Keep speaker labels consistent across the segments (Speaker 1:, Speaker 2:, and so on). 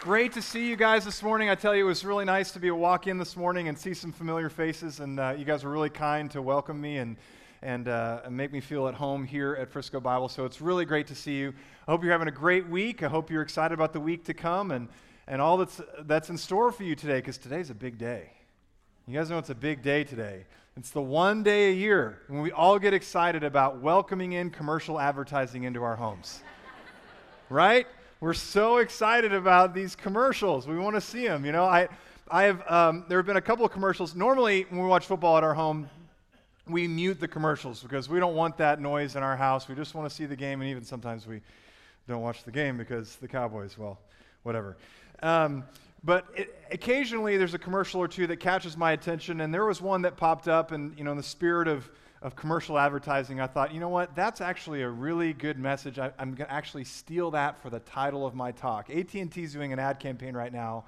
Speaker 1: Great to see you guys this morning. I tell you, it was really nice to be a walk in this morning and see some familiar faces, and uh, you guys were really kind to welcome me and and, uh, and make me feel at home here at Frisco Bible. So it's really great to see you. I hope you're having a great week. I hope you're excited about the week to come and, and all that's, that's in store for you today, because today's a big day. You guys know it's a big day today. It's the one day a year when we all get excited about welcoming in commercial advertising into our homes. right? We're so excited about these commercials. We want to see them. You know, I, I have, um, there have been a couple of commercials. Normally, when we watch football at our home, we mute the commercials because we don't want that noise in our house. We just want to see the game, and even sometimes we don't watch the game because the Cowboys, well, whatever. Um, but it, occasionally there's a commercial or two that catches my attention, and there was one that popped up, and you know, in the spirit of of commercial advertising, I thought, you know what? That's actually a really good message. I, am going to actually steal that for the title of my talk. AT&T is doing an ad campaign right now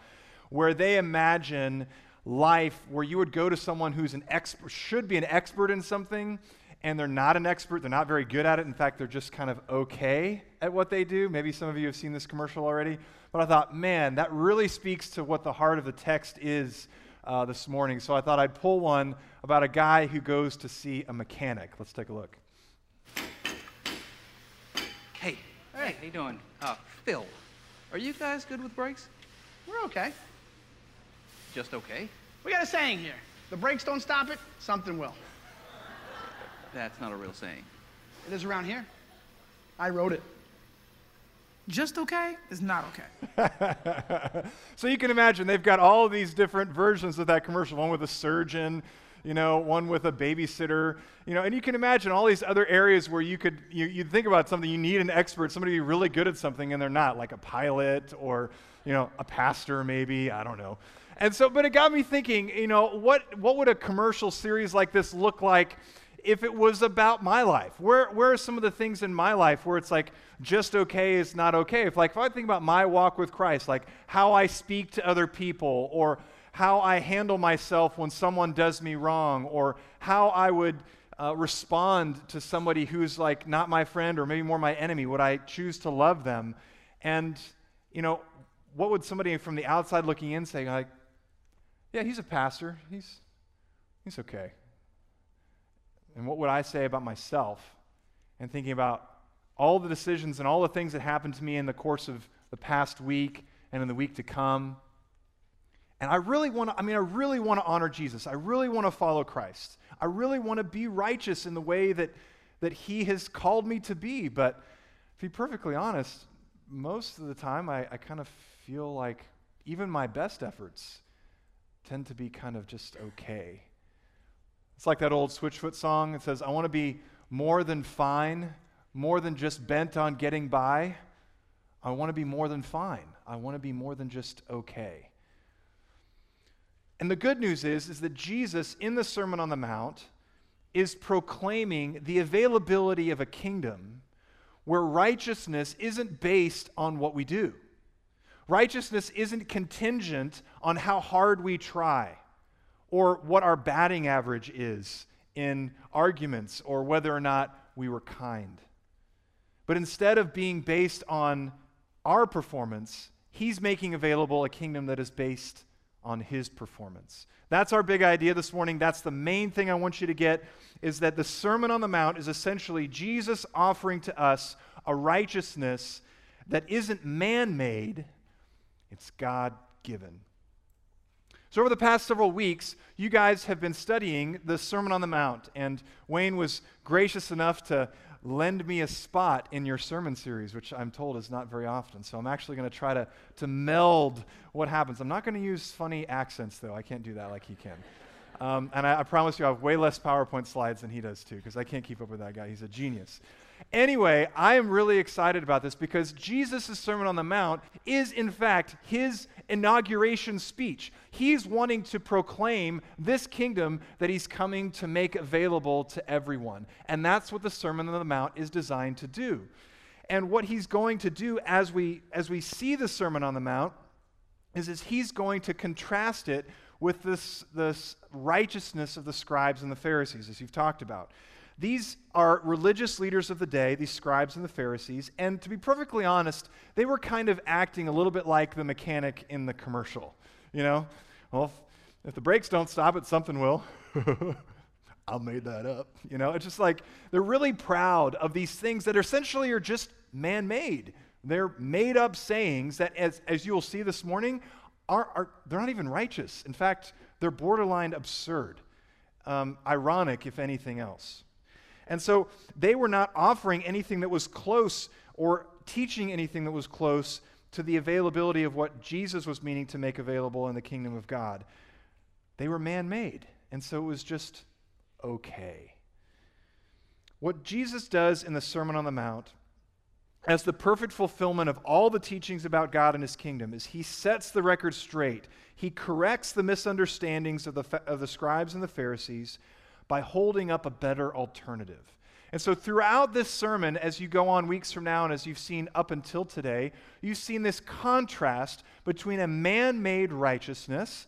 Speaker 1: where they imagine life where you would go to someone who's an expert, should be an expert in something, and they're not an expert. They're not very good at it. In fact, they're just kind of okay at what they do. Maybe some of you have seen this commercial already. But I thought, man, that really speaks to what the heart of the text is uh, this morning. So I thought I'd pull one about a guy who goes to see a mechanic. Let's take a look.
Speaker 2: Hey, hey, how you doing? Uh, Phil, are you guys good with brakes?
Speaker 3: We're okay.
Speaker 2: Just okay?
Speaker 3: We got a saying here. The brakes don't stop it, something will.
Speaker 2: That's not a real saying.
Speaker 3: It is around here. I wrote it
Speaker 4: just okay is not okay.
Speaker 1: so you can imagine they've got all these different versions of that commercial one with a surgeon, you know, one with a babysitter, you know, and you can imagine all these other areas where you could, you, you think about something, you need an expert, somebody really good at something, and they're not, like a pilot or, you know, a pastor maybe, I don't know. And so, but it got me thinking, you know, what, what would a commercial series like this look like if it was about my life? Where, where are some of the things in my life where it's like just okay is not okay? If, like, if I think about my walk with Christ, like how I speak to other people, or how I handle myself when someone does me wrong, or how I would uh, respond to somebody who's like not my friend or maybe more my enemy, would I choose to love them? And, you know, what would somebody from the outside looking in say? Like, yeah, he's a pastor. He's, he's okay. And what would I say about myself? And thinking about all the decisions and all the things that happened to me in the course of the past week and in the week to come. And I really want to, I mean, I really want to honor Jesus. I really want to follow Christ. I really want to be righteous in the way that, that He has called me to be. But to be perfectly honest, most of the time I, I kind of feel like even my best efforts tend to be kind of just okay. It's like that old Switchfoot song. It says, I want to be more than fine, more than just bent on getting by. I want to be more than fine. I want to be more than just okay. And the good news is, is that Jesus in the Sermon on the Mount is proclaiming the availability of a kingdom where righteousness isn't based on what we do. Righteousness isn't contingent on how hard we try or what our batting average is in arguments or whether or not we were kind. But instead of being based on our performance, he's making available a kingdom that is based on his performance. That's our big idea this morning. That's the main thing I want you to get is that the Sermon on the Mount is essentially Jesus offering to us a righteousness that isn't man-made, it's God-given. So, over the past several weeks, you guys have been studying the Sermon on the Mount, and Wayne was gracious enough to lend me a spot in your sermon series, which I'm told is not very often. So, I'm actually going to try to, to meld what happens. I'm not going to use funny accents, though. I can't do that like he can. Um, and I, I promise you, I have way less PowerPoint slides than he does, too, because I can't keep up with that guy. He's a genius. Anyway, I am really excited about this because Jesus' Sermon on the Mount is, in fact, his inauguration speech. He's wanting to proclaim this kingdom that he's coming to make available to everyone. And that's what the Sermon on the Mount is designed to do. And what he's going to do as we, as we see the Sermon on the Mount is, is he's going to contrast it with this, this righteousness of the scribes and the Pharisees, as you've talked about. These are religious leaders of the day, these scribes and the Pharisees, and to be perfectly honest, they were kind of acting a little bit like the mechanic in the commercial. You know, well, if, if the brakes don't stop it, something will. I made that up. You know, it's just like they're really proud of these things that essentially are just man made. They're made up sayings that, as, as you will see this morning, are, are, they're not even righteous. In fact, they're borderline absurd, um, ironic, if anything else. And so they were not offering anything that was close or teaching anything that was close to the availability of what Jesus was meaning to make available in the kingdom of God. They were man made, and so it was just okay. What Jesus does in the Sermon on the Mount as the perfect fulfillment of all the teachings about God and his kingdom is he sets the record straight. He corrects the misunderstandings of the, of the scribes and the Pharisees by holding up a better alternative. And so, throughout this sermon, as you go on weeks from now, and as you've seen up until today, you've seen this contrast between a man made righteousness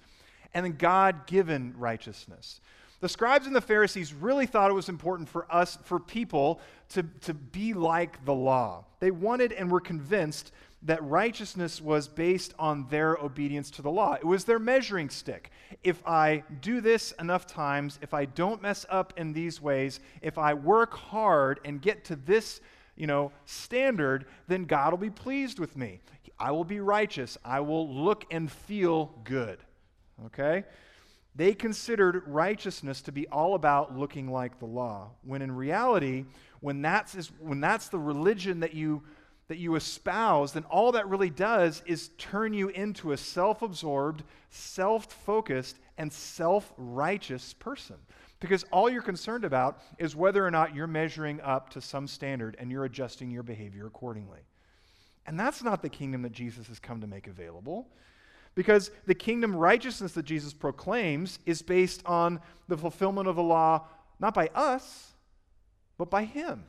Speaker 1: and a God given righteousness. The scribes and the Pharisees really thought it was important for us, for people, to, to be like the law. They wanted and were convinced that righteousness was based on their obedience to the law. It was their measuring stick. If I do this enough times, if I don't mess up in these ways, if I work hard and get to this, you know, standard, then God will be pleased with me. I will be righteous. I will look and feel good. Okay? They considered righteousness to be all about looking like the law, when in reality, when that's, when that's the religion that you, that you espouse, then all that really does is turn you into a self absorbed, self focused, and self righteous person. Because all you're concerned about is whether or not you're measuring up to some standard and you're adjusting your behavior accordingly. And that's not the kingdom that Jesus has come to make available. Because the kingdom righteousness that Jesus proclaims is based on the fulfillment of the law, not by us, but by Him.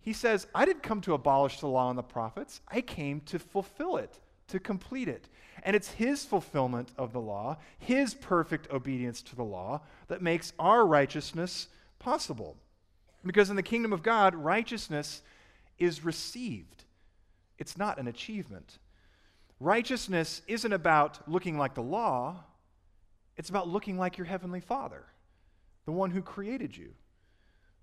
Speaker 1: He says, I didn't come to abolish the law and the prophets, I came to fulfill it, to complete it. And it's His fulfillment of the law, His perfect obedience to the law, that makes our righteousness possible. Because in the kingdom of God, righteousness is received, it's not an achievement. Righteousness isn't about looking like the law, it's about looking like your heavenly Father, the one who created you.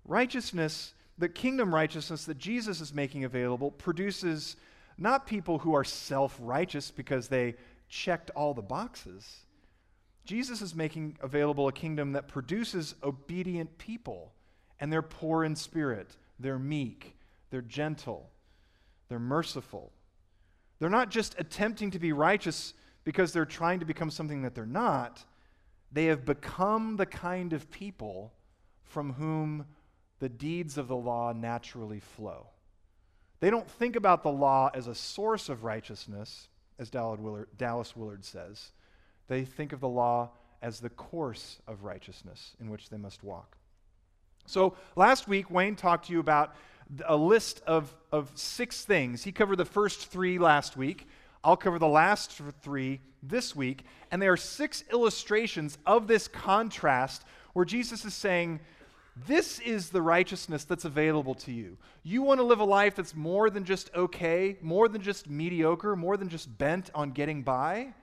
Speaker 1: Righteousness, the kingdom righteousness that Jesus is making available, produces not people who are self righteous because they checked all the boxes. Jesus is making available a kingdom that produces obedient people, and they're poor in spirit, they're meek, they're gentle, they're merciful, they're not just attempting to be righteous because they're trying to become something that they're not. They have become the kind of people from whom the deeds of the law naturally flow. They don't think about the law as a source of righteousness, as Dallas Willard, says. They think of the law as the course of righteousness in which they must walk. So last week, Wayne talked to you about a list of, of six things. He covered the first three last week. I'll cover the last three this week. And there are six illustrations of this contrast where Jesus is saying, This is the righteousness that's available to you. You want to live a life that's more than just okay, more than just mediocre, more than just bent on getting by?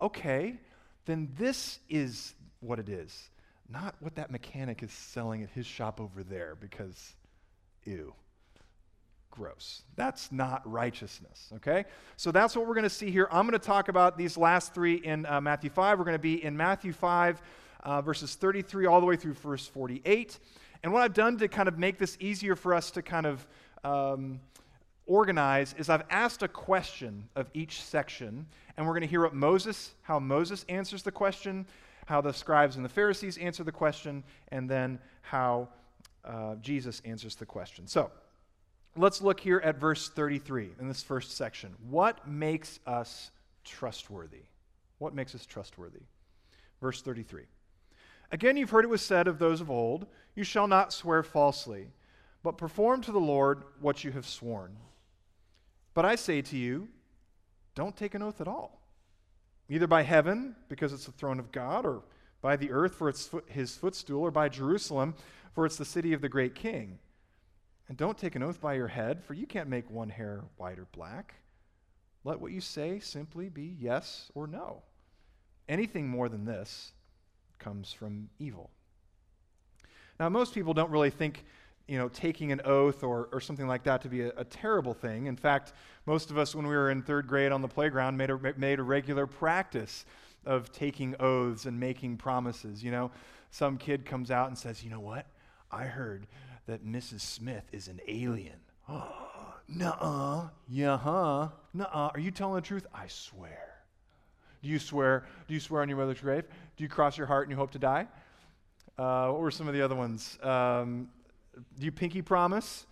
Speaker 1: Okay, then this is what it is. Not what that mechanic is selling at his shop over there, because ew gross. That's not righteousness, okay? So that's what we're going to see here. I'm going to talk about these last three in uh, Matthew 5. We're going to be in Matthew 5, uh, verses 33 all the way through verse 48. And what I've done to kind of make this easier for us to kind of um, organize is I've asked a question of each section, and we're going to hear what Moses, how Moses answers the question, how the scribes and the Pharisees answer the question, and then how uh, Jesus answers the question. So, Let's look here at verse 33 in this first section. What makes us trustworthy? What makes us trustworthy? Verse 33. Again, you've heard it was said of those of old, You shall not swear falsely, but perform to the Lord what you have sworn. But I say to you, don't take an oath at all, either by heaven, because it's the throne of God, or by the earth for its foot, his footstool, or by Jerusalem, for it's the city of the great king. And don't take an oath by your head, for you can't make one hair white or black. Let what you say simply be yes or no. Anything more than this comes from evil. Now, most people don't really think, you know, taking an oath or, or something like that to be a, a terrible thing. In fact, most of us, when we were in third grade on the playground, made a, made a regular practice of taking oaths and making promises. You know, some kid comes out and says, you know what? I heard that Mrs. Smith is an alien. Oh, nuh-uh. Yeah, huh? Nuh-uh. Are you telling the truth? I swear. Do you swear? Do you swear on your mother's grave? Do you cross your heart and you hope to die? Uh, what were some of the other ones? Um, do you pinky promise?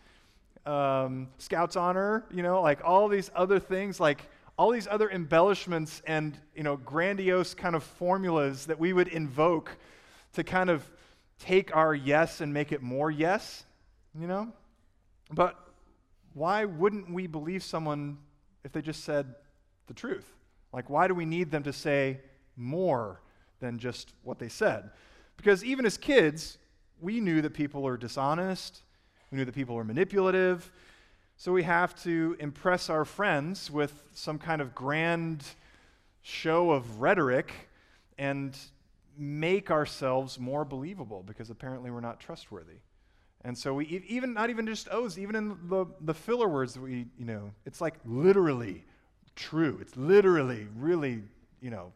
Speaker 1: Um, Scouts honor? You know, like all these other things, like all these other embellishments and you know grandiose kind of formulas that we would invoke to kind of take our yes and make it more yes, you know? But why wouldn't we believe someone if they just said the truth? Like, why do we need them to say more than just what they said? Because even as kids, we knew that people are dishonest, we knew that people are manipulative, so we have to impress our friends with some kind of grand show of rhetoric and make ourselves more believable because apparently we're not trustworthy. And so we even not even just oaths, even in the, the filler words we, you know, it's like literally true. It's literally, really, you know,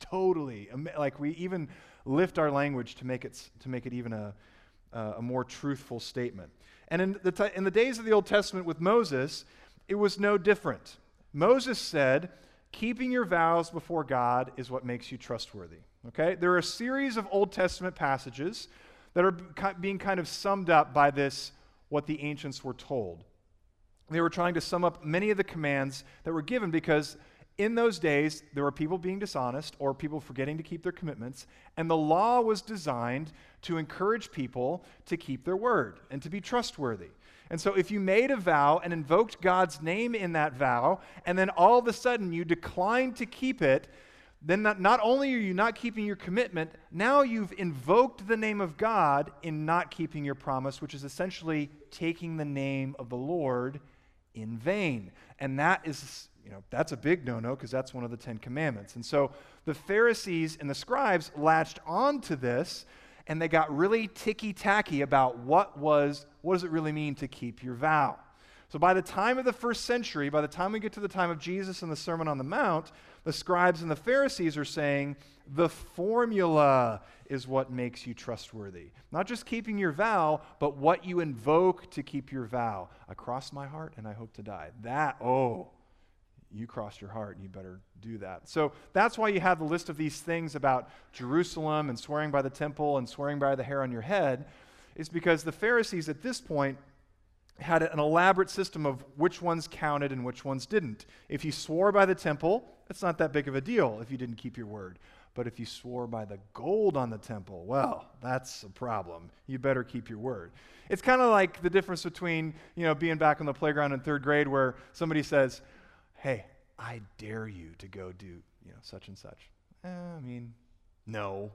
Speaker 1: totally like we even lift our language to make it to make it even a a more truthful statement. And in the, t- in the days of the Old Testament with Moses, it was no different. Moses said, Keeping your vows before God is what makes you trustworthy. Okay? There are a series of Old Testament passages that are being kind of summed up by this, what the ancients were told. They were trying to sum up many of the commands that were given because in those days there were people being dishonest or people forgetting to keep their commitments, and the law was designed to encourage people to keep their word and to be trustworthy. And so, if you made a vow and invoked God's name in that vow, and then all of a sudden you declined to keep it, then not, not, only are you not keeping your commitment, now you've invoked the name of God in not keeping your promise, which is essentially taking the name of the Lord in vain. And that is, you know, that's a big no no because that's one of the Ten Commandments. And so the Pharisees and the scribes latched on to this and they got really ticky tacky about what was, what does it really mean to keep your vow? So by the time of the first century, by the time we get to the time of Jesus and the Sermon on the Mount, the scribes and the Pharisees are saying the formula is what makes you trustworthy. Not just keeping your vow, but what you invoke to keep your vow. I cross my heart and I hope to die. That, oh, you crossed your heart, you better do that. So that's why you have the list of these things about Jerusalem and swearing by the temple and swearing by the hair on your head, is because the Pharisees at this point had an elaborate system of which ones counted and which ones didn't. If you swore by the temple, it's not that big of a deal if you didn't keep your word. But if you swore by the gold on the temple, well, that's a problem. You better keep your word. It's kind of like the difference between, you know, being back on the playground in third grade where somebody says, hey, I dare you to go do, you know, such and such. Eh, I mean, no,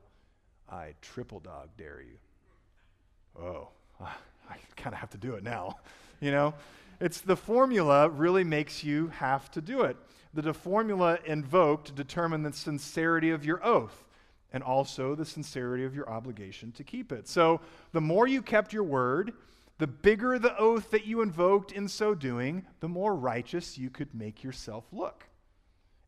Speaker 1: I triple dog dare you. Oh, I kind of have to do it now. You know, it's the formula really makes you have to do it. The formula invoked determine the sincerity of your oath and also the sincerity of your obligation to keep it. So, the more you kept your word, the bigger the oath that you invoked in so doing, the more righteous you could make yourself look.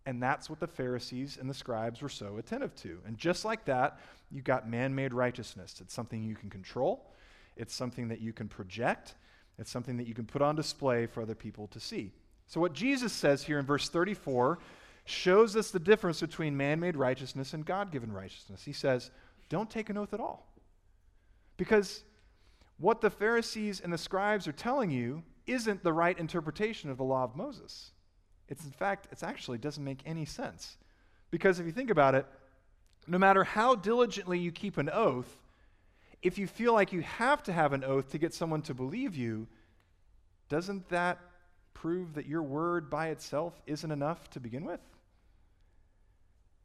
Speaker 1: And that's what the Pharisees and the scribes were so attentive to. And just like that, you got man made righteousness. It's something you can control, it's something that you can project, it's something that you can put on display for other people to see. So, what Jesus says here in verse 34 shows us the difference between man made righteousness and God given righteousness. He says, Don't take an oath at all. Because what the Pharisees and the scribes are telling you isn't the right interpretation of the law of Moses. It's in fact, it actually doesn't make any sense. Because if you think about it, no matter how diligently you keep an oath, if you feel like you have to have an oath to get someone to believe you, doesn't that prove that your word by itself isn't enough to begin with?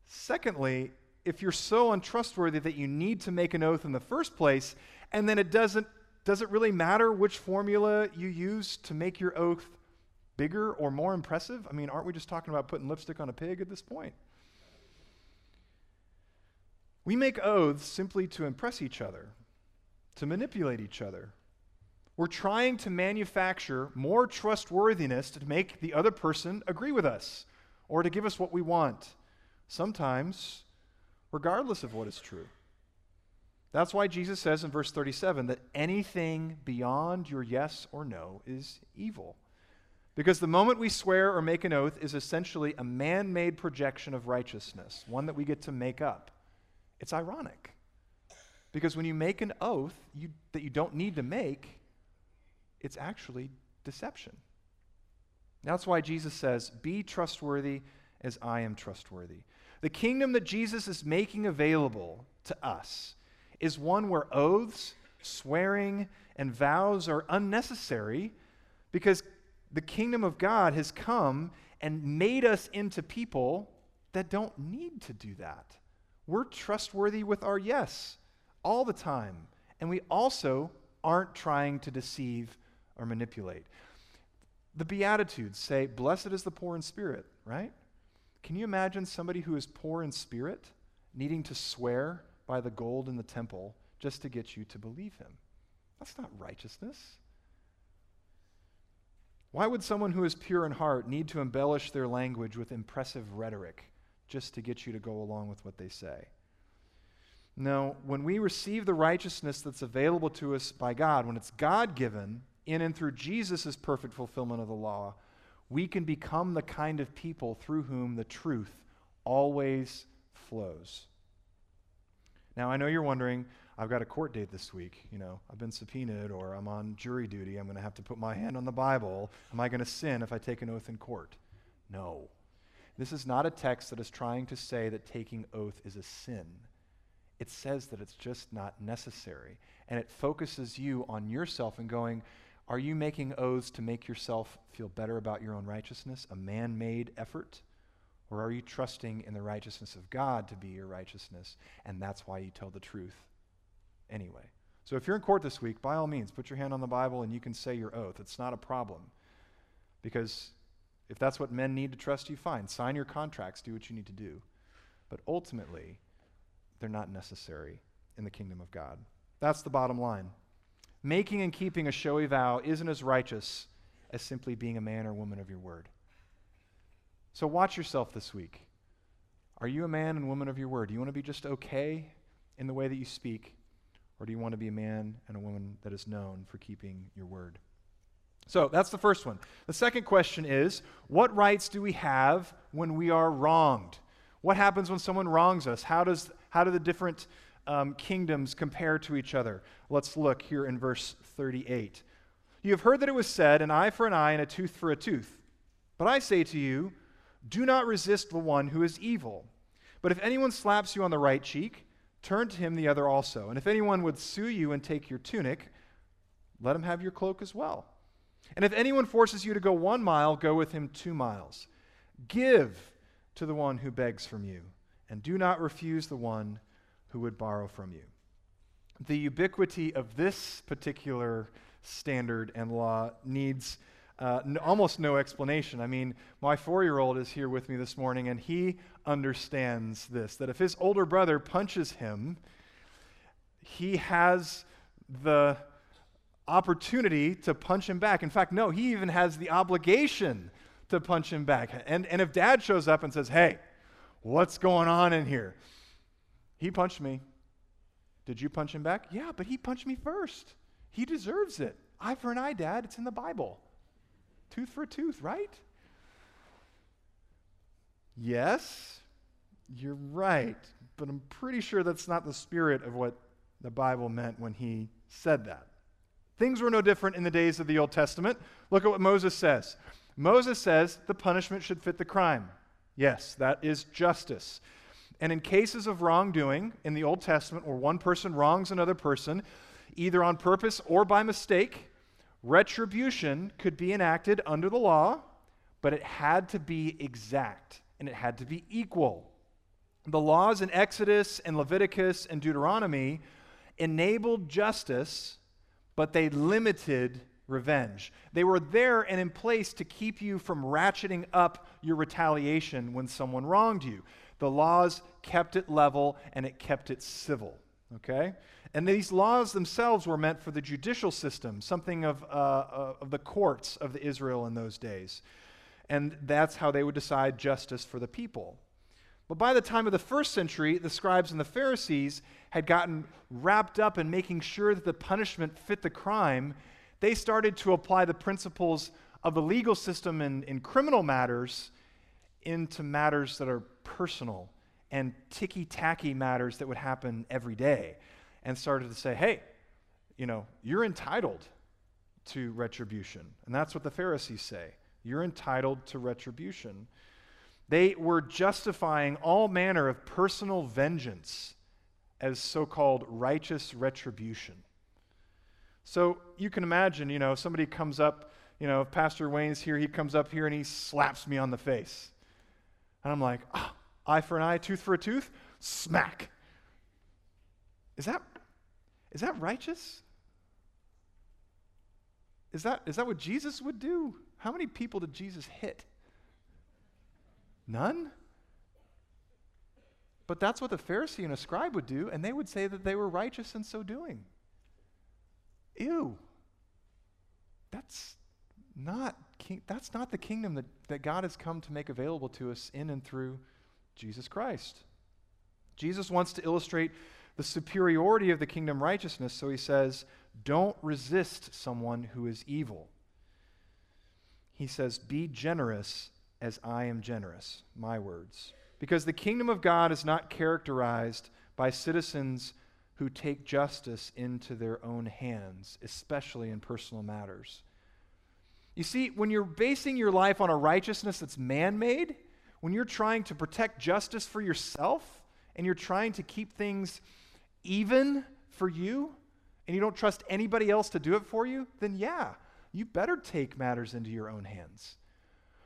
Speaker 1: Secondly, if you're so untrustworthy that you need to make an oath in the first place, and then it doesn't, does it really matter which formula you use to make your oath bigger or more impressive? I mean, aren't we just talking about putting lipstick on a pig at this point? We make oaths simply to impress each other, to manipulate each other. We're trying to manufacture more trustworthiness to make the other person agree with us or to give us what we want, sometimes regardless of what is true. That's why Jesus says in verse 37 that anything beyond your yes or no is evil. Because the moment we swear or make an oath is essentially a man made projection of righteousness, one that we get to make up. It's ironic. Because when you make an oath you, that you don't need to make, it's actually deception. That's why Jesus says, Be trustworthy as I am trustworthy. The kingdom that Jesus is making available to us is one where oaths, swearing, and vows are unnecessary because the kingdom of God has come and made us into people that don't need to do that. We're trustworthy with our yes all the time, and we also aren't trying to deceive or manipulate. The Beatitudes say, Blessed is the poor in spirit, right? Can you imagine somebody who is poor in spirit needing to swear by the gold in the temple just to get you to believe him? That's not righteousness. Why would someone who is pure in heart need to embellish their language with impressive rhetoric just to get you to go along with what they say? No, when we receive the righteousness that's available to us by God, when it's God given, in and through Jesus' perfect fulfillment of the law, we can become the kind of people through whom the truth always flows. Now, I know you're wondering, I've got a court date this week. You know, I've been subpoenaed or I'm on jury duty. I'm going to have to put my hand on the Bible. Am I going to sin if I take an oath in court? No. This is not a text that is trying to say that taking oath is a sin. It says that it's just not necessary. And it focuses you on yourself and going, are you making oaths to make yourself feel better about your own righteousness, a man made effort? Or are you trusting in the righteousness of God to be your righteousness, and that's why you tell the truth anyway? So if you're in court this week, by all means, put your hand on the Bible and you can say your oath. It's not a problem. Because if that's what men need to trust you, fine. Sign your contracts, do what you need to do. But ultimately, they're not necessary in the kingdom of God. That's the bottom line making and keeping a showy vow isn't as righteous as simply being a man or woman of your word. So watch yourself this week. Are you a man and woman of your word? Do you want to be just okay in the way that you speak? Or do you want to be a man and a woman that is known for keeping your word? So that's the first one. The second question is what rights do we have when we are wronged? What happens when someone wrongs us? How, does, how do the different um, kingdoms compare to each other. Let's look here in verse 38. You have heard that it was said, an eye for an eye and a tooth for a tooth. But I say to you, do not resist the one who is evil. But if anyone slaps you on the right cheek, turn to him the other also. And if anyone would sue you and take your tunic, let him have your cloak as well. And if anyone forces you to go one mile, go with him two miles. Give to the one who begs from you, and do not refuse the one who would borrow from you. The ubiquity of this particular standard and law needs uh, n- almost no explanation. I mean, my four year old is here with me this morning, and he understands this that if his older brother punches him, he has the opportunity to punch him back. In fact, no, he even has the obligation to punch him back. And, and if dad shows up and says, Hey, what's going on in here? He punched me. Did you punch him back? Yeah, but he punched me first. He deserves it. Eye for an eye, Dad. It's in the Bible. Tooth for a tooth, right? Yes, you're right. But I'm pretty sure that's not the spirit of what the Bible meant when he said that. Things were no different in the days of the Old Testament. Look at what Moses says. Moses says the punishment should fit the crime. Yes, that is justice. And in cases of wrongdoing in the Old Testament, where one person wrongs another person, either on purpose or by mistake, retribution could be enacted under the law, but it had to be exact and it had to be equal. The laws in Exodus and Leviticus and Deuteronomy enabled justice, but they limited revenge. They were there and in place to keep you from ratcheting up your retaliation when someone wronged you. The laws kept it level and it kept it civil. Okay? And these laws themselves were meant for the judicial system, something of, uh, uh, of the courts of the Israel in those days. And that's how they would decide justice for the people. But by the time of the first century, the scribes and the Pharisees had gotten wrapped up in making sure that the punishment fit the crime. They started to apply the principles of the legal system in, in criminal matters into matters that are personal and ticky tacky matters that would happen every day. And started to say, hey, you know, you're entitled to retribution. And that's what the Pharisees say. You're entitled to retribution. They were justifying all manner of personal vengeance as so called righteous retribution. So you can imagine, you know, somebody comes up, you know, if Pastor Wayne's here, he comes up here and he slaps me on the face. And I'm like, oh, eye for an eye, tooth for a tooth, smack. Is that, is that righteous? Is that, is that what Jesus would do? How many people did Jesus hit? None? But that's what the Pharisee and a scribe would do, and they would say that they were righteous in so doing. Ew. That's not, that's not the kingdom that, that God has come to make available to us in and through Jesus Christ. Jesus wants to illustrate the superiority of the kingdom righteousness, so he says, Don't resist someone who is evil. He says, Be generous as I am generous. My words. Because the kingdom of God is not characterized by citizens who take justice into their own hands, especially in personal matters. You see, when you're basing your life on a righteousness that's man made, when you're trying to protect justice for yourself, and you're trying to keep things even for you, and you don't trust anybody else to do it for you, then yeah, you better take matters into your own hands.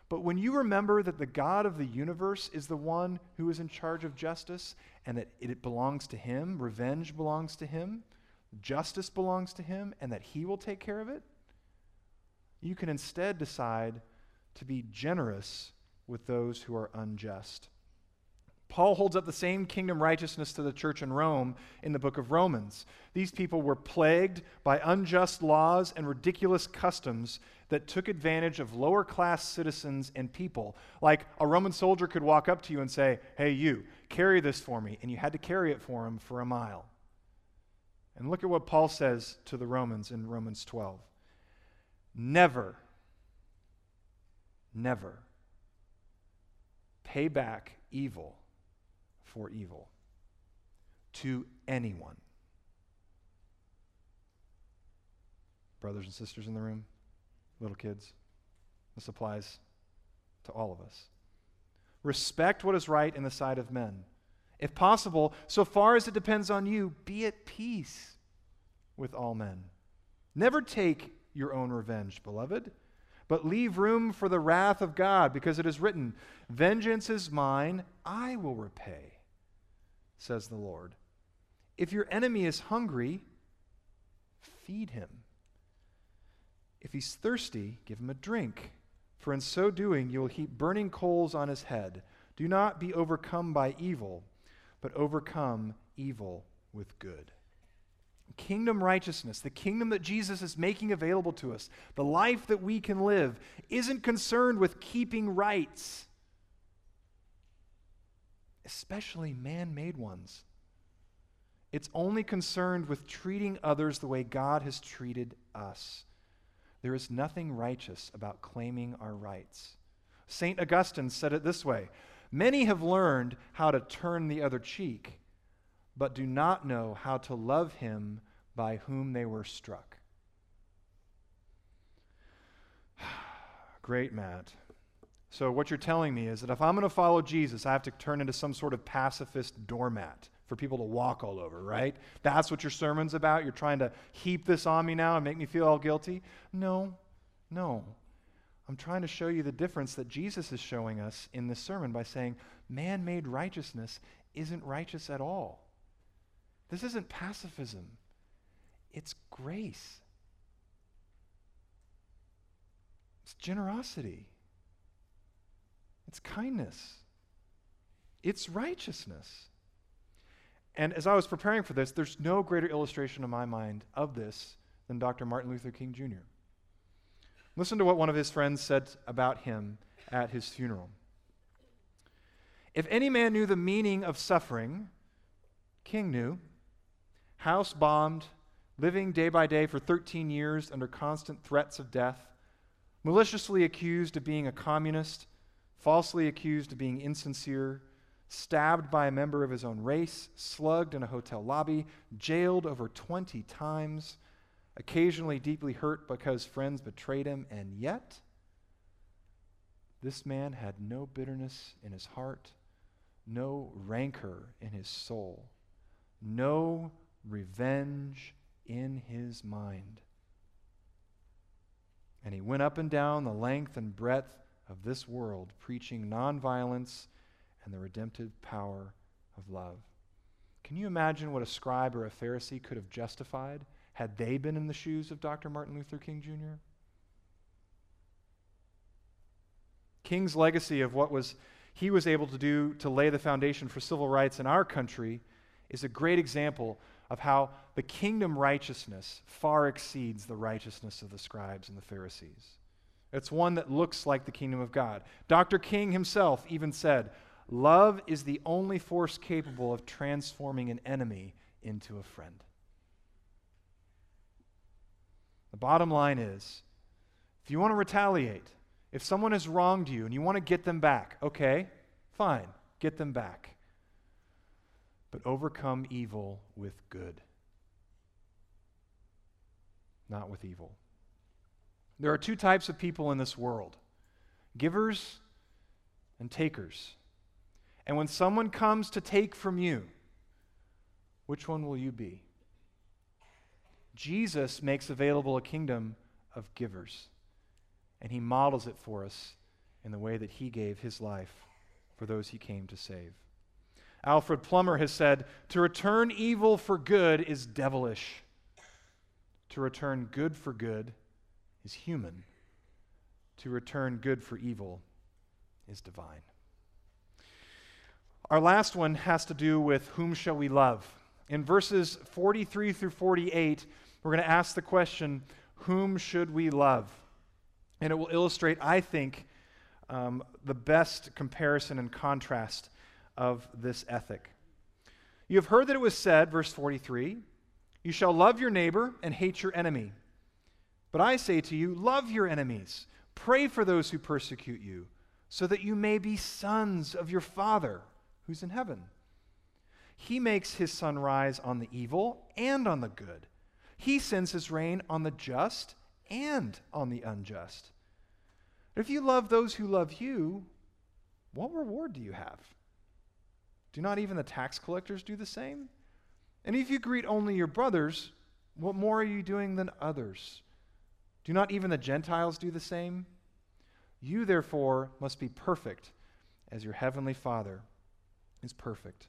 Speaker 1: But when you remember that the God of the universe is the one who is in charge of justice and that it belongs to him, revenge belongs to him, justice belongs to him, and that he will take care of it, you can instead decide to be generous with those who are unjust. Paul holds up the same kingdom righteousness to the church in Rome in the book of Romans. These people were plagued by unjust laws and ridiculous customs that took advantage of lower class citizens and people. Like a Roman soldier could walk up to you and say, Hey, you, carry this for me. And you had to carry it for him for a mile. And look at what Paul says to the Romans in Romans 12 Never, never pay back evil for evil to anyone. Brothers and sisters in the room, little kids, this applies to all of us. Respect what is right in the sight of men. If possible, so far as it depends on you, be at peace with all men. Never take your own revenge, beloved, but leave room for the wrath of God, because it is written, Vengeance is mine, I will repay says the Lord. If your enemy is hungry, feed him. If he's thirsty, give him a drink, for in so doing you will heap burning coals on his head. Do not be overcome by evil, but overcome evil with good. Kingdom righteousness, the kingdom that Jesus is making available to us, the life that we can live, isn't concerned with keeping rights especially man made ones. It's only concerned with treating others the way God has treated us. There is nothing righteous about claiming our rights. St. Augustine said it this way Many have learned how to turn the other cheek, but do not know how to love him by whom they were struck. Great, Matt. So, what you're telling me is that if I'm going to follow Jesus, I have to turn into some sort of pacifist doormat for people to walk all over, right? That's what your sermon's about? You're trying to heap this on me now and make me feel all guilty? No, no. I'm trying to show you the difference that Jesus is showing us in this sermon by saying man made righteousness isn't righteous at all. This isn't pacifism, it's grace, it's generosity, it's kindness, it's righteousness. And as I was preparing for this, there's no greater illustration in my mind of this than Dr. Martin Luther King Jr. Listen to what one of his friends said about him at his funeral. If any man knew the meaning of suffering, King knew. House bombed, living day by day for 13 years under constant threats of death, maliciously accused of being a communist, falsely accused of being insincere, stabbed by a member of his own race, slugged in a hotel lobby, jailed over 20 times occasionally deeply hurt because friends betrayed him, and yet this man had no bitterness in his heart, no rancor in his soul, no revenge in his mind. And he went up and down the length and breadth of this world, preaching nonviolence and the redemptive power of love. Can you imagine what a scribe or a Pharisee could have justified had they been in the shoes of Dr. Martin Luther King Jr.? King's legacy of what was he was able to do to lay the foundation for civil rights in our country is a great example of how the kingdom righteousness far exceeds the righteousness of the scribes and the Pharisees. It's one that looks like the kingdom of God. Dr. King himself even said, Love is the only force capable of transforming an enemy into a friend. The bottom line is if you want to retaliate, if someone has wronged you and you want to get them back, okay, fine, get them back. But overcome evil with good, not with evil. There are two types of people in this world givers and takers. And when someone comes to take from you, which one will you be? Jesus makes available a kingdom of givers, and he models it for us in the way that he gave his life for those he came to save. Alfred Plummer has said, To return evil for good is devilish. To return good for good is human. To return good for evil is divine. Our last one has to do with whom shall we love? In verses 43 through 48, we're going to ask the question whom should we love? And it will illustrate, I think, um, the best comparison and contrast of this ethic. You have heard that it was said, verse 43, you shall love your neighbor and hate your enemy. But I say to you, love your enemies, pray for those who persecute you, so that you may be sons of your Father who's in heaven. He makes his sun rise on the evil and on the good he sends his rain on the just and on the unjust. If you love those who love you, what reward do you have? Do not even the tax collectors do the same? And if you greet only your brothers, what more are you doing than others? Do not even the Gentiles do the same? You, therefore, must be perfect as your heavenly Father is perfect.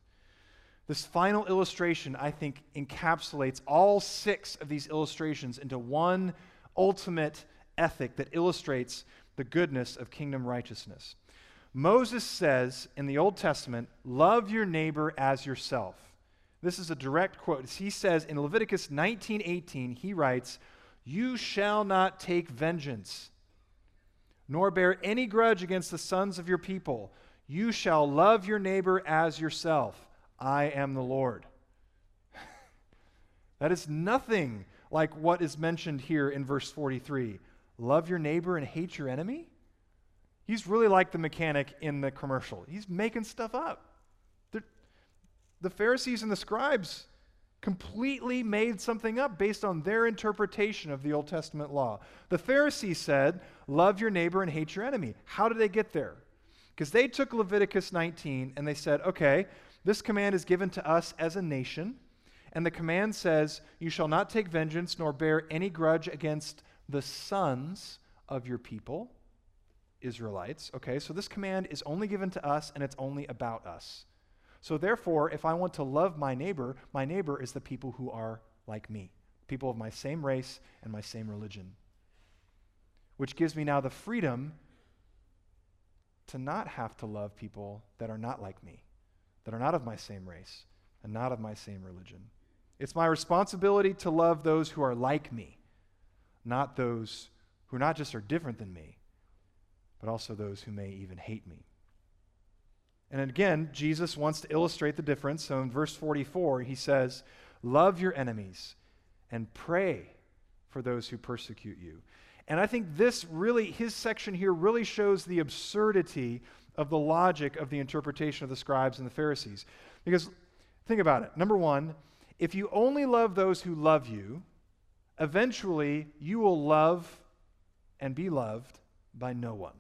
Speaker 1: This final illustration, I think, encapsulates all six of these illustrations into one ultimate ethic that illustrates the goodness of kingdom righteousness. Moses says in the Old Testament, Love your neighbor as yourself. This is a direct quote. He says in Leviticus 19:18, he writes, "You shall not take vengeance, nor bear any grudge against the sons of your people. You shall love your neighbor as yourself." I am the Lord. that is nothing like what is mentioned here in verse 43. Love your neighbor and hate your enemy? He's really like the mechanic in the commercial. He's making stuff up. They're, the Pharisees and the scribes completely made something up based on their interpretation of the Old Testament law. The Pharisees said, Love your neighbor and hate your enemy. How did they get there? Because they took Leviticus 19 and they said, okay, this command is given to us as a nation, and the command says, You shall not take vengeance nor bear any grudge against the sons of your people. Israelites. Okay, so this command is only given to us and it's only about us. So therefore, if I want to love my neighbor, my neighbor is the people who are like me, people of my same race and my same religion. Which gives me now the freedom to not have to love people that are not like me, that are not of my same race and not of my same religion. It's my responsibility to love those who are like me, not those who not just are different than me, but also those who may even hate me. And again, Jesus wants to illustrate the difference. So in verse 44, he says, Love your enemies and pray for those who persecute you. And I think this really, his section here really shows the absurdity of the logic of the interpretation of the scribes and the Pharisees. Because think about it. Number one, if you only love those who love you, eventually you will love and be loved by no one.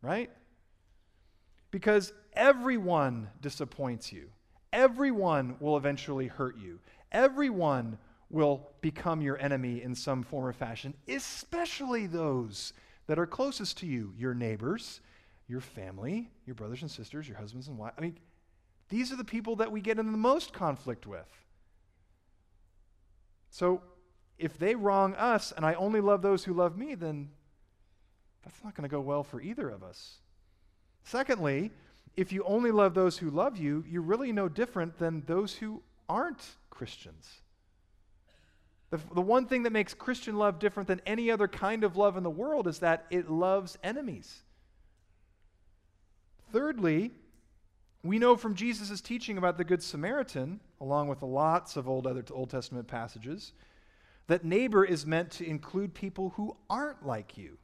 Speaker 1: Right? Because everyone disappoints you. Everyone will eventually hurt you. Everyone will become your enemy in some form or fashion, especially those that are closest to you your neighbors, your family, your brothers and sisters, your husbands and wives. I mean, these are the people that we get in the most conflict with. So if they wrong us and I only love those who love me, then that's not going to go well for either of us. Secondly, if you only love those who love you, you're really no different than those who aren't Christians. The, the one thing that makes Christian love different than any other kind of love in the world is that it loves enemies. Thirdly, we know from Jesus' teaching about the Good Samaritan, along with lots of old, other Old Testament passages, that neighbor is meant to include people who aren't like you,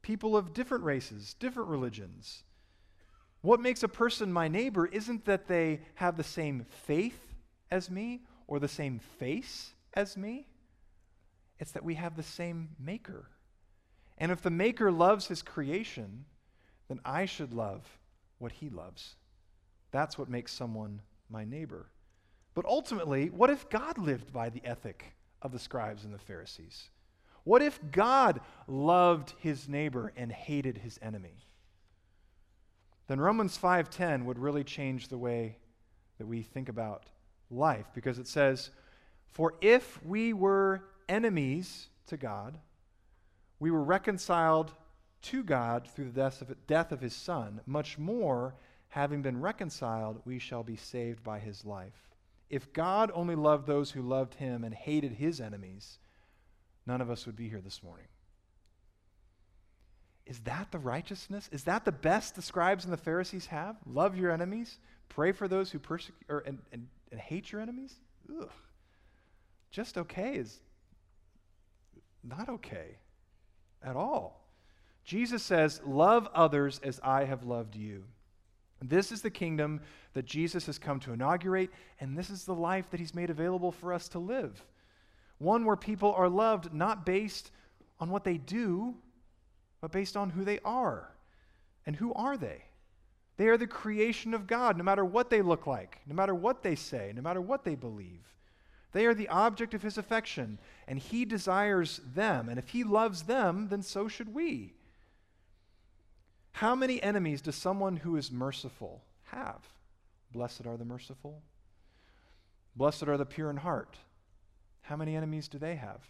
Speaker 1: people of different races, different religions. What makes a person my neighbor isn't that they have the same faith as me or the same face as me, it's that we have the same maker. And if the maker loves his creation, then I should love what he loves. That's what makes someone my neighbor. But ultimately, what if God lived by the ethic of the scribes and the Pharisees? What if God loved his neighbor and hated his enemy? Then Romans 5:10 would really change the way that we think about life because it says, "For if we were enemies to God, we were reconciled to God through the death of, death of his son, much more having been reconciled, we shall be saved by his life. If God only loved those who loved him and hated his enemies, none of us would be here this morning. Is that the righteousness? Is that the best the scribes and the Pharisees have? Love your enemies, pray for those who persecute and, and, and hate your enemies? Ugh. Just okay is not okay at all. Jesus says, Love others as I have loved you. This is the kingdom that Jesus has come to inaugurate, and this is the life that he's made available for us to live. One where people are loved not based on what they do, but based on who they are. And who are they? They are the creation of God, no matter what they look like, no matter what they say, no matter what they believe. They are the object of his affection, and he desires them. And if he loves them, then so should we. How many enemies does someone who is merciful have? Blessed are the merciful. Blessed are the pure in heart. How many enemies do they have?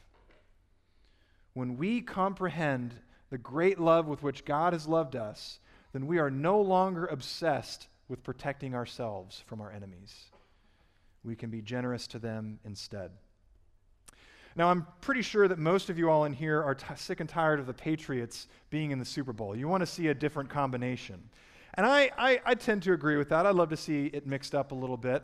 Speaker 1: When we comprehend the great love with which God has loved us, then we are no longer obsessed with protecting ourselves from our enemies. We can be generous to them instead. Now, I'm pretty sure that most of you all in here are t- sick and tired of the Patriots being in the Super Bowl. You want to see a different combination. And I, I, I tend to agree with that. I'd love to see it mixed up a little bit.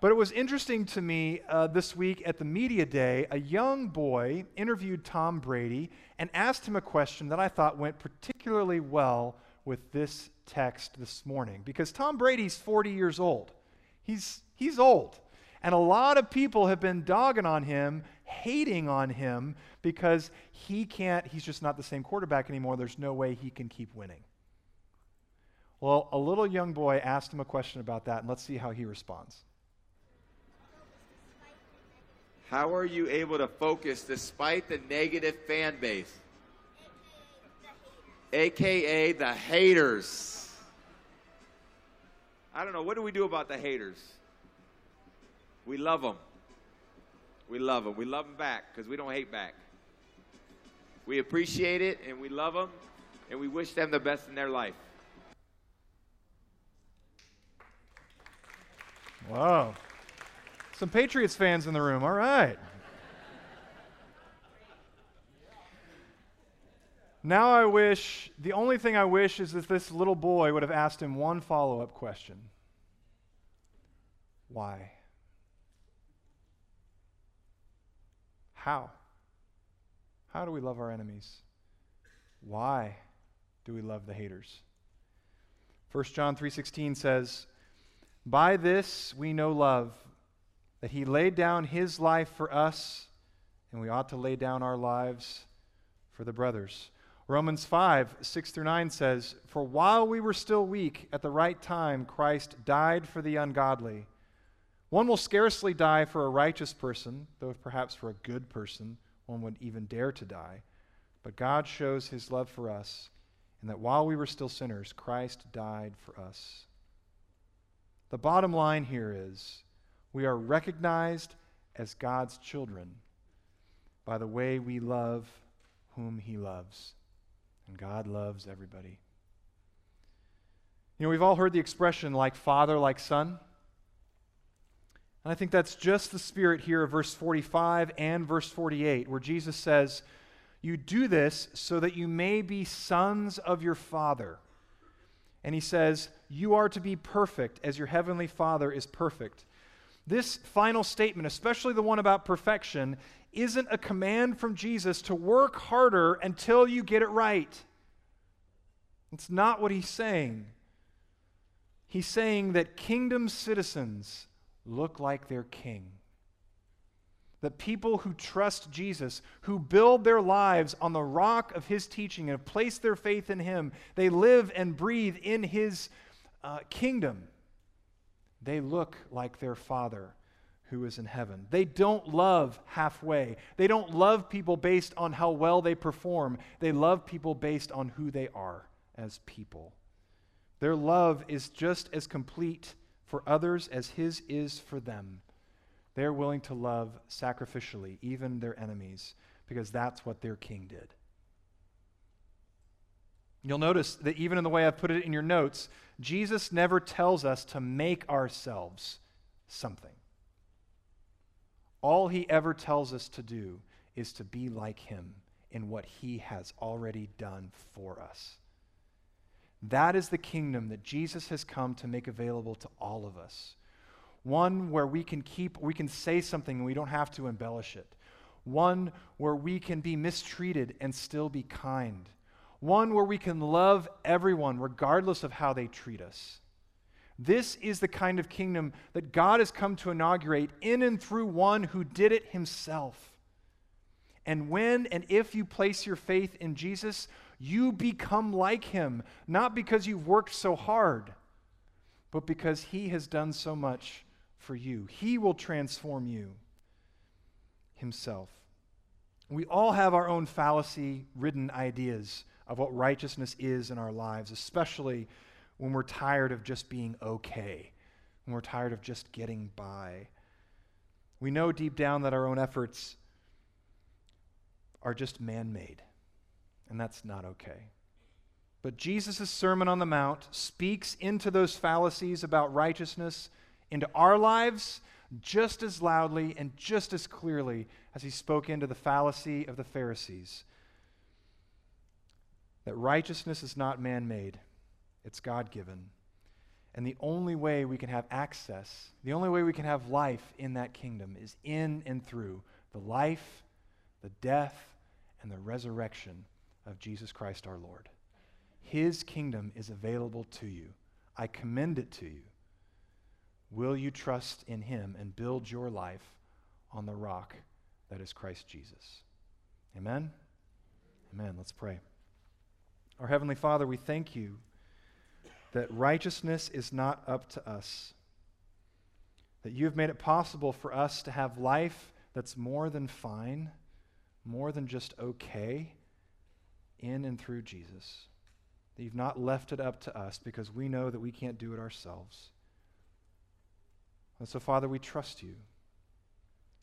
Speaker 1: But it was interesting to me uh, this week at the media day, a young boy interviewed Tom Brady and asked him a question that I thought went particularly well with this text this morning. Because Tom Brady's 40 years old. He's, he's old. And a lot of people have been dogging on him hating on him because he can't, he's just not the same quarterback anymore. There's no way he can keep winning. Well, a little young boy asked him a question about that, and let's see how he responds.
Speaker 5: How are you able to focus despite the negative fan base? AKA the haters. I don't know. What do we do about the haters? We love them. We love them. We love them back because we don't hate back. We appreciate it and we love them and we wish them the best in their life.
Speaker 1: Wow. Some Patriots fans in the room. All right. Now I wish, the only thing I wish is that this little boy would have asked him one follow up question Why? How? How do we love our enemies? Why do we love the haters? 1 John 3:16 says, "By this we know love, that he laid down his life for us, and we ought to lay down our lives for the brothers." Romans 5, 6 through 9 says, For while we were still weak, at the right time, Christ died for the ungodly. One will scarcely die for a righteous person, though perhaps for a good person one would even dare to die. But God shows his love for us, and that while we were still sinners, Christ died for us. The bottom line here is we are recognized as God's children by the way we love whom he loves. And God loves everybody. You know, we've all heard the expression like father, like son. And I think that's just the spirit here of verse 45 and verse 48, where Jesus says, You do this so that you may be sons of your Father. And he says, You are to be perfect as your heavenly Father is perfect. This final statement, especially the one about perfection, isn't a command from Jesus to work harder until you get it right. It's not what he's saying. He's saying that kingdom citizens look like their king. That people who trust Jesus, who build their lives on the rock of his teaching and have placed their faith in him, they live and breathe in his uh, kingdom. They look like their Father who is in heaven. They don't love halfway. They don't love people based on how well they perform. They love people based on who they are as people. Their love is just as complete for others as His is for them. They're willing to love sacrificially, even their enemies, because that's what their king did. You'll notice that even in the way I've put it in your notes, Jesus never tells us to make ourselves something. All he ever tells us to do is to be like him in what he has already done for us. That is the kingdom that Jesus has come to make available to all of us. One where we can keep, we can say something and we don't have to embellish it. One where we can be mistreated and still be kind. One where we can love everyone regardless of how they treat us. This is the kind of kingdom that God has come to inaugurate in and through one who did it himself. And when and if you place your faith in Jesus, you become like him, not because you've worked so hard, but because he has done so much for you. He will transform you himself. We all have our own fallacy ridden ideas of what righteousness is in our lives, especially when we're tired of just being okay, when we're tired of just getting by. We know deep down that our own efforts are just man made, and that's not okay. But Jesus' Sermon on the Mount speaks into those fallacies about righteousness into our lives just as loudly and just as clearly as he spoke into the fallacy of the Pharisees that righteousness is not man made, it's God given. And the only way we can have access, the only way we can have life in that kingdom is in and through the life, the death, and the resurrection of Jesus Christ our Lord. His kingdom is available to you. I commend it to you. Will you trust in him and build your life on the rock that is Christ Jesus? Amen? Amen. Let's pray. Our Heavenly Father, we thank you that righteousness is not up to us, that you have made it possible for us to have life that's more than fine, more than just okay, in and through Jesus. that you've not left it up to us because we know that we can't do it ourselves. And so, Father, we trust you.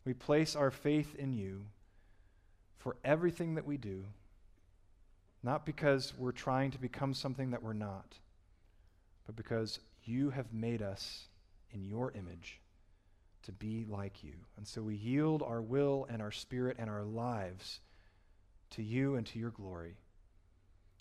Speaker 1: We place our faith in you for everything that we do, not because we're trying to become something that we're not, but because you have made us in your image to be like you. And so we yield our will and our spirit and our lives to you and to your glory.